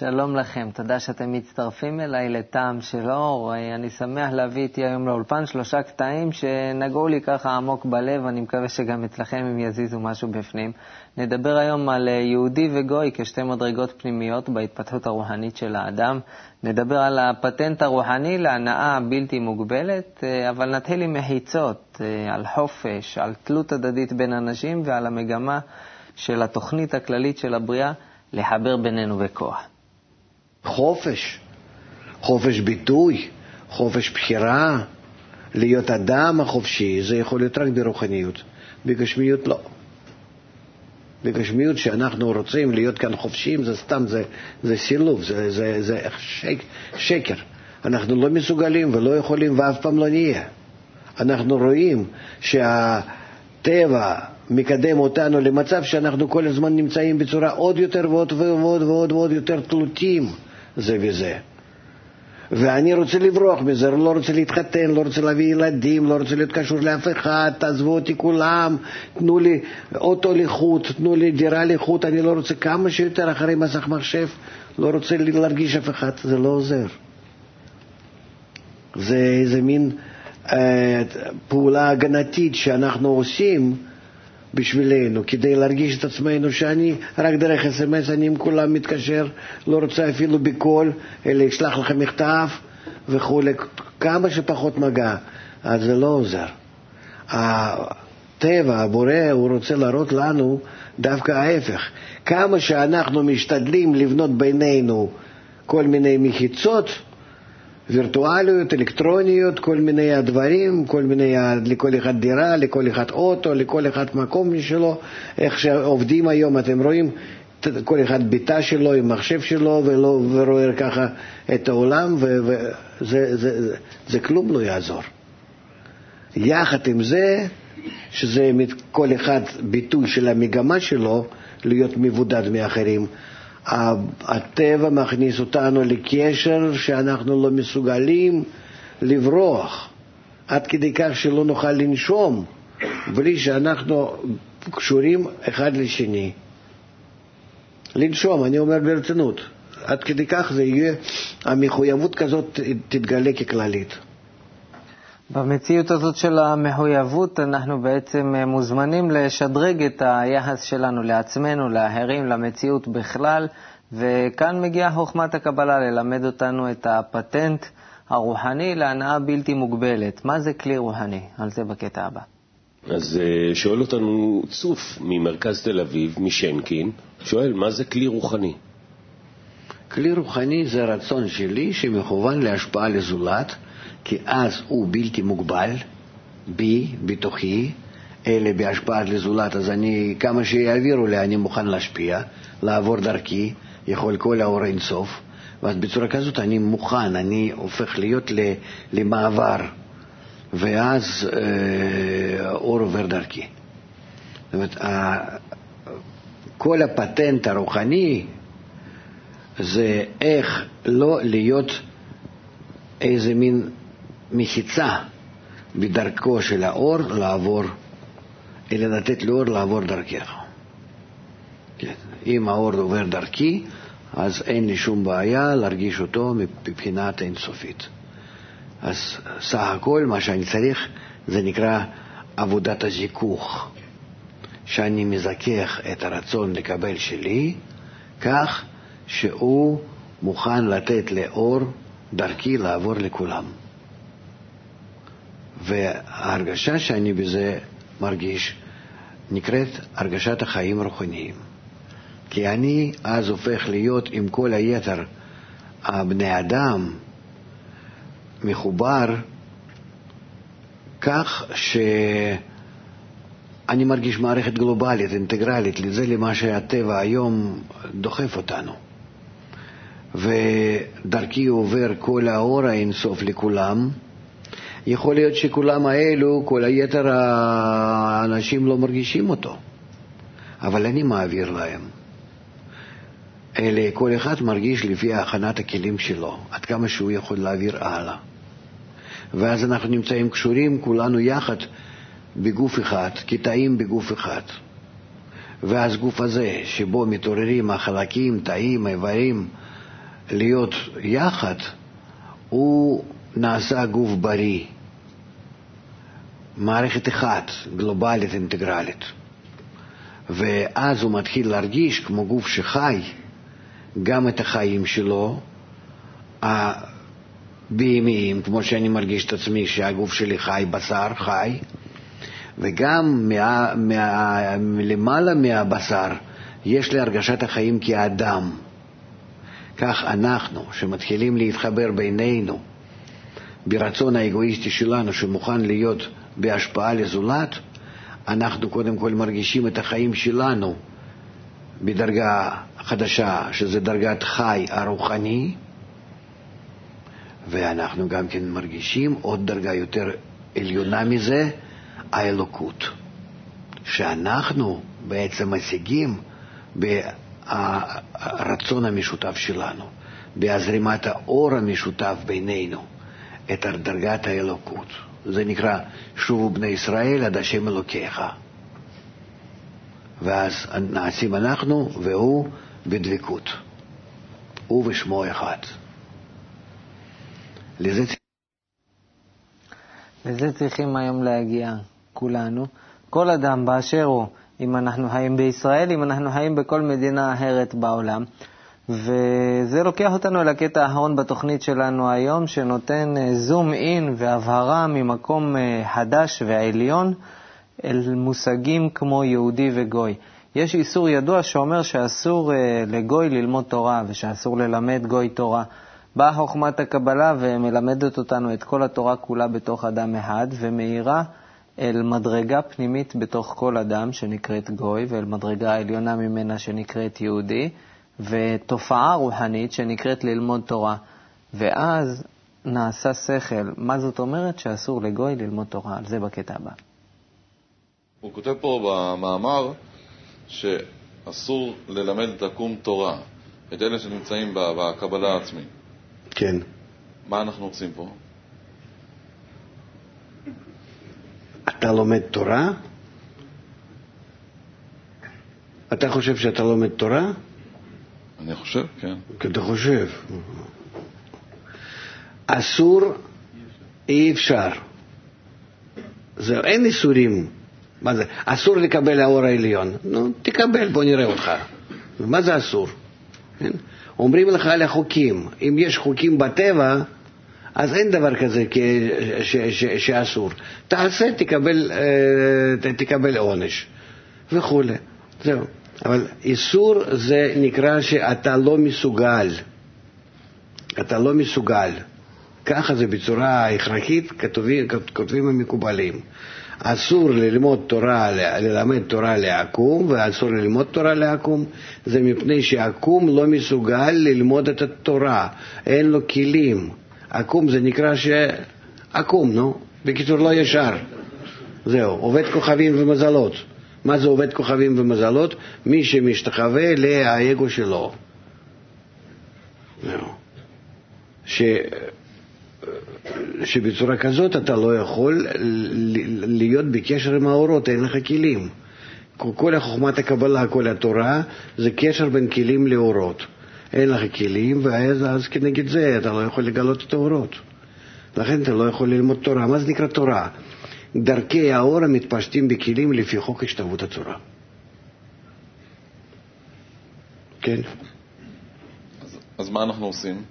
שלום לכם, תודה שאתם מצטרפים אליי לטעם של אור. אני שמח להביא איתי היום לאולפן שלושה קטעים שנגעו לי ככה עמוק בלב, אני מקווה שגם אצלכם הם יזיזו משהו בפנים. נדבר היום על יהודי וגוי כשתי מדרגות פנימיות בהתפתחות הרוחנית של האדם. נדבר על הפטנט הרוחני להנאה בלתי מוגבלת, אבל נתחיל עם מחיצות, על חופש, על תלות הדדית בין אנשים ועל המגמה של התוכנית הכללית של הבריאה לחבר בינינו בכוח. חופש, חופש ביטוי, חופש בחירה, להיות אדם החופשי, זה יכול להיות רק ברוחניות, בגשמיות לא. בגשמיות שאנחנו רוצים להיות כאן חופשיים, זה סתם, זה, זה סילוב, זה, זה, זה שק, שקר. אנחנו לא מסוגלים ולא יכולים ואף פעם לא נהיה. אנחנו רואים שהטבע מקדם אותנו למצב שאנחנו כל הזמן נמצאים בצורה עוד יותר ועוד ועוד ועוד ועוד יותר תלותים זה וזה. ואני רוצה לברוח מזה, לא רוצה להתחתן, לא רוצה להביא ילדים, לא רוצה להיות קשור לאף אחד, תעזבו אותי כולם, תנו לי אוטו לחוט, תנו לי דירה לחוט, אני לא רוצה כמה שיותר אחרי מסך מחשב, לא רוצה להרגיש אף אחד, זה לא עוזר. זה איזה מין אה, פעולה הגנתית שאנחנו עושים, בשבילנו, כדי להרגיש את עצמנו שאני רק דרך אס.אם.אס אני עם כולם מתקשר, לא רוצה אפילו בקול, אלא אשלח לכם מכתב וכולי, כמה שפחות מגע, אז זה לא עוזר. הטבע, הבורא, הוא רוצה להראות לנו דווקא ההפך. כמה שאנחנו משתדלים לבנות בינינו כל מיני מחיצות, וירטואליות, אלקטרוניות, כל מיני הדברים, כל מיני, לכל אחד דירה, לכל אחד אוטו, לכל אחד מקום משלו, איך שעובדים היום, אתם רואים, כל אחד ביתה שלו עם מחשב שלו ולא, ורואה ככה את העולם, וזה זה, זה, זה, זה כלום לא יעזור. יחד עם זה, שזה כל אחד ביטוי של המגמה שלו להיות מבודד מאחרים, הטבע מכניס אותנו לקשר שאנחנו לא מסוגלים לברוח, עד כדי כך שלא נוכל לנשום בלי שאנחנו קשורים אחד לשני. לנשום, אני אומר ברצינות, עד כדי כך זה יהיה, המחויבות כזאת תתגלה ככללית. במציאות הזאת של המחויבות אנחנו בעצם אה, מוזמנים לשדרג את היחס שלנו לעצמנו, לאחרים, למציאות בכלל, וכאן מגיעה חוכמת הקבלה ללמד אותנו את הפטנט הרוחני להנאה בלתי מוגבלת. מה זה כלי רוחני? על זה בקטע הבא. אז אה, שואל אותנו צוף ממרכז תל אביב, משנקין, שואל, מה זה כלי רוחני? כלי רוחני זה רצון שלי שמכוון להשפעה לזולת, כי אז הוא בלתי מוגבל, בי, בתוכי, אלה בהשפעת לזולת, אז אני, כמה שיעבירו לי, אני מוכן להשפיע, לעבור דרכי, יכול כל האור אינסוף, ואז בצורה כזאת אני מוכן, אני הופך להיות למעבר, ואז אה, אור עובר דרכי. זאת אומרת, כל הפטנט הרוחני זה איך לא להיות איזה מין מחיצה בדרכו של האור לעבור, אלא לתת לאור לעבור דרכך. כן. אם האור עובר דרכי, אז אין לי שום בעיה להרגיש אותו מבחינת אינסופית. אז סך הכל מה שאני צריך זה נקרא עבודת הזיכוך, שאני מזכך את הרצון לקבל שלי כך שהוא מוכן לתת לאור דרכי לעבור לכולם. וההרגשה שאני בזה מרגיש נקראת הרגשת החיים הרוחניים. כי אני אז הופך להיות עם כל היתר הבני אדם מחובר כך שאני מרגיש מערכת גלובלית, אינטגרלית, לזה למה שהטבע היום דוחף אותנו. ודרכי עובר כל האור האינסוף לכולם. יכול להיות שכולם האלו, כל היתר האנשים לא מרגישים אותו, אבל אני מעביר להם. אלא כל אחד מרגיש לפי הכנת הכלים שלו, עד כמה שהוא יכול להעביר הלאה. ואז אנחנו נמצאים קשורים כולנו יחד בגוף אחד, כתאים בגוף אחד. ואז גוף הזה, שבו מתעוררים החלקים, תאים, איברים, להיות יחד, הוא נעשה גוף בריא, מערכת אחת, גלובלית, אינטגרלית. ואז הוא מתחיל להרגיש כמו גוף שחי גם את החיים שלו, הבהמיים, כמו שאני מרגיש את עצמי שהגוף שלי חי, בשר חי, וגם מה, מה, למעלה מהבשר יש לי הרגשת החיים כאדם. כך אנחנו, שמתחילים להתחבר בינינו ברצון האגואיסטי שלנו, שמוכן להיות בהשפעה לזולת, אנחנו קודם כל מרגישים את החיים שלנו בדרגה חדשה, שזה דרגת חי הרוחני, ואנחנו גם כן מרגישים עוד דרגה יותר עליונה מזה, האלוקות, שאנחנו בעצם משיגים ברצון המשותף שלנו, בהזרימת האור המשותף בינינו, את דרגת האלוקות. זה נקרא שובו בני ישראל עד השם אלוקיך. ואז נעשים אנחנו והוא בדבקות. הוא ושמו אחד. לזה, לזה צריכים היום להגיע כולנו. כל אדם באשר הוא, אם אנחנו חיים בישראל, אם אנחנו חיים בכל מדינה אחרת בעולם. וזה לוקח אותנו אל הקטע האחרון בתוכנית שלנו היום, שנותן זום אין והבהרה ממקום אה, חדש ועליון אל מושגים כמו יהודי וגוי. יש איסור ידוע שאומר שאסור אה, לגוי ללמוד תורה ושאסור ללמד גוי תורה. באה חוכמת הקבלה ומלמדת אותנו את כל התורה כולה בתוך אדם אחד, ומאירה אל מדרגה פנימית בתוך כל אדם שנקראת גוי, ואל מדרגה עליונה ממנה שנקראת יהודי. ותופעה רוחנית שנקראת ללמוד תורה. ואז נעשה שכל. מה זאת אומרת? שאסור לגוי ללמוד תורה. על זה בקטע הבא. הוא כותב פה במאמר שאסור ללמד את עקום תורה, את אלה שנמצאים בקבלה העצמית. כן. מה אנחנו עושים פה? אתה לומד תורה? אתה חושב שאתה לומד תורה? אני חושב, כן. אתה חושב. אסור, אי אפשר. זהו, אין איסורים. מה זה? אסור לקבל האור העליון. נו, תקבל, בוא נראה אותך. מה זה אסור? כן? אומרים לך על החוקים. אם יש חוקים בטבע, אז אין דבר כזה ש, ש, שאסור. תעשה, תקבל, אה, תקבל עונש וכולי. זהו. אבל איסור זה נקרא שאתה לא מסוגל. אתה לא מסוגל. ככה זה בצורה הכרחית כתובים, כותבים המקובלים. אסור ללמוד תורה, ללמד תורה לעקום, ואסור ללמוד תורה לעקום, זה מפני שעקום לא מסוגל ללמוד את התורה, אין לו כלים. עקום זה נקרא שעקום, נו, בקיצור לא ישר. זהו, עובד כוכבים ומזלות. מה זה עובד כוכבים ומזלות? מי שמשתחווה לאגו שלו. ש... שבצורה כזאת אתה לא יכול להיות בקשר עם האורות, אין לך כלים. כל החוכמת הקבלה, כל התורה, זה קשר בין כלים לאורות. אין לך כלים, ואז אז כנגד זה אתה לא יכול לגלות את האורות. לכן אתה לא יכול ללמוד תורה. מה זה נקרא תורה? דרכי האור המתפשטים בכלים לפי חוק השתלבות הצורה. כן. אז, אז מה אנחנו עושים?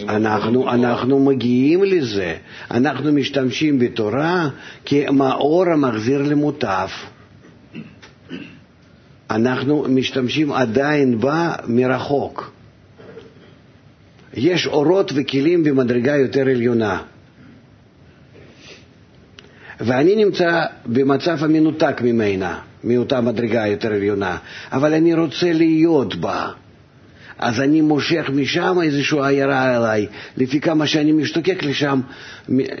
אנחנו, אנחנו מגיעים לזה, אנחנו משתמשים בתורה כמאור המחזיר למוטף. אנחנו משתמשים עדיין בה מרחוק. יש אורות וכלים במדרגה יותר עליונה. ואני נמצא במצב המנותק ממנה, מאותה מדרגה יותר עליונה, אבל אני רוצה להיות בה. אז אני מושך משם איזושהי עיירה אליי, לפי כמה שאני משתוקק לשם,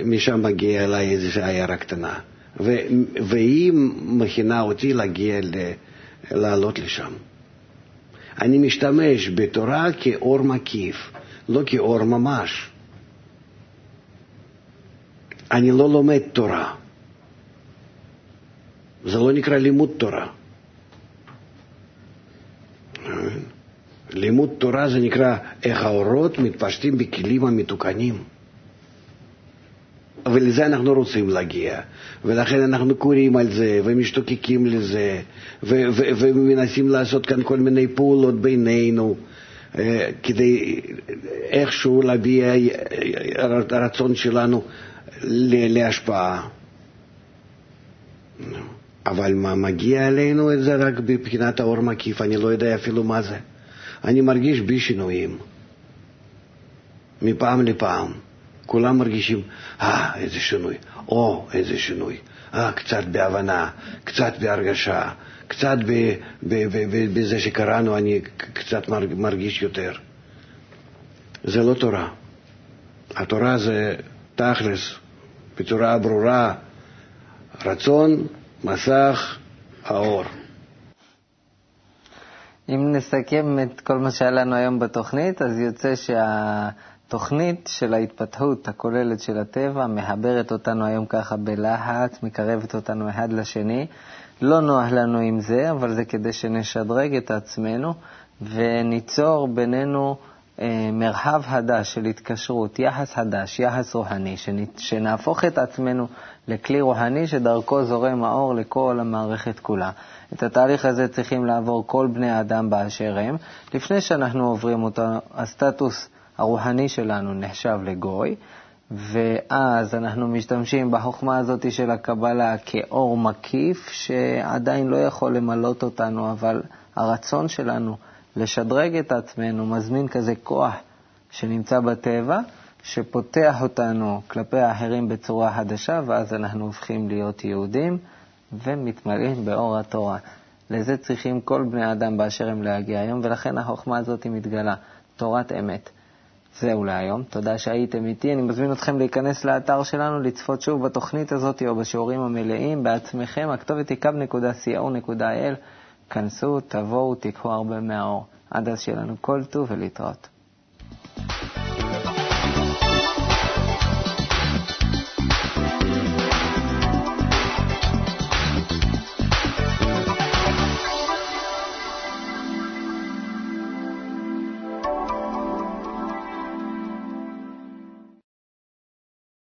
משם מגיע אליי איזושהי עיירה קטנה. ו- והיא מכינה אותי להגיע, ל- לעלות לשם. אני משתמש בתורה כאור מקיף, לא כאור ממש. אני לא לומד תורה. זה לא נקרא לימוד תורה. לימוד תורה זה נקרא איך האורות מתפשטים בכלים המתוקנים. ולזה אנחנו רוצים להגיע, ולכן אנחנו קוראים על זה, ומשתוקקים לזה, ו- ו- ומנסים לעשות כאן כל מיני פעולות בינינו, אה, כדי איכשהו להביע הרצון שלנו להשפעה. אבל מה מגיע אלינו את זה רק מבחינת האור מקיף, אני לא יודע אפילו מה זה. אני מרגיש בי שינויים, מפעם לפעם. כולם מרגישים, אה, איזה שינוי, או, איזה שינוי, אה, קצת בהבנה, קצת בהרגשה, קצת ב, ב, ב, ב, בזה שקראנו אני קצת מרגיש יותר. זה לא תורה. התורה זה תכלס, בצורה ברורה, רצון, מסך, האור. אם נסכם את כל מה שהיה לנו היום בתוכנית, אז יוצא שהתוכנית של ההתפתחות הכוללת של הטבע מחברת אותנו היום ככה בלהט, מקרבת אותנו אחד לשני. לא נוח לנו עם זה, אבל זה כדי שנשדרג את עצמנו וניצור בינינו מרחב חדש של התקשרות, יחס חדש, יחס רוהני, שנהפוך את עצמנו לכלי רוהני שדרכו זורם האור לכל המערכת כולה. את התהליך הזה צריכים לעבור כל בני האדם באשר הם. לפני שאנחנו עוברים אותו, הסטטוס הרוחני שלנו נחשב לגוי, ואז אנחנו משתמשים בחוכמה הזאת של הקבלה כאור מקיף, שעדיין לא יכול למלות אותנו, אבל הרצון שלנו לשדרג את עצמנו מזמין כזה כוח שנמצא בטבע, שפותח אותנו כלפי האחרים בצורה חדשה, ואז אנחנו הופכים להיות יהודים ומתמלאים באור התורה. לזה צריכים כל בני האדם באשר הם להגיע היום, ולכן החוכמה הזאת מתגלה, תורת אמת. זהו להיום, תודה שהייתם איתי. אני מזמין אתכם להיכנס לאתר שלנו, לצפות שוב בתוכנית הזאת או בשיעורים המלאים בעצמכם. הכתובת היא kub.co.il. כנסו, תבואו, תיקחו הרבה מהאור. עד אז שיהיה לנו כל טוב ולהתראות.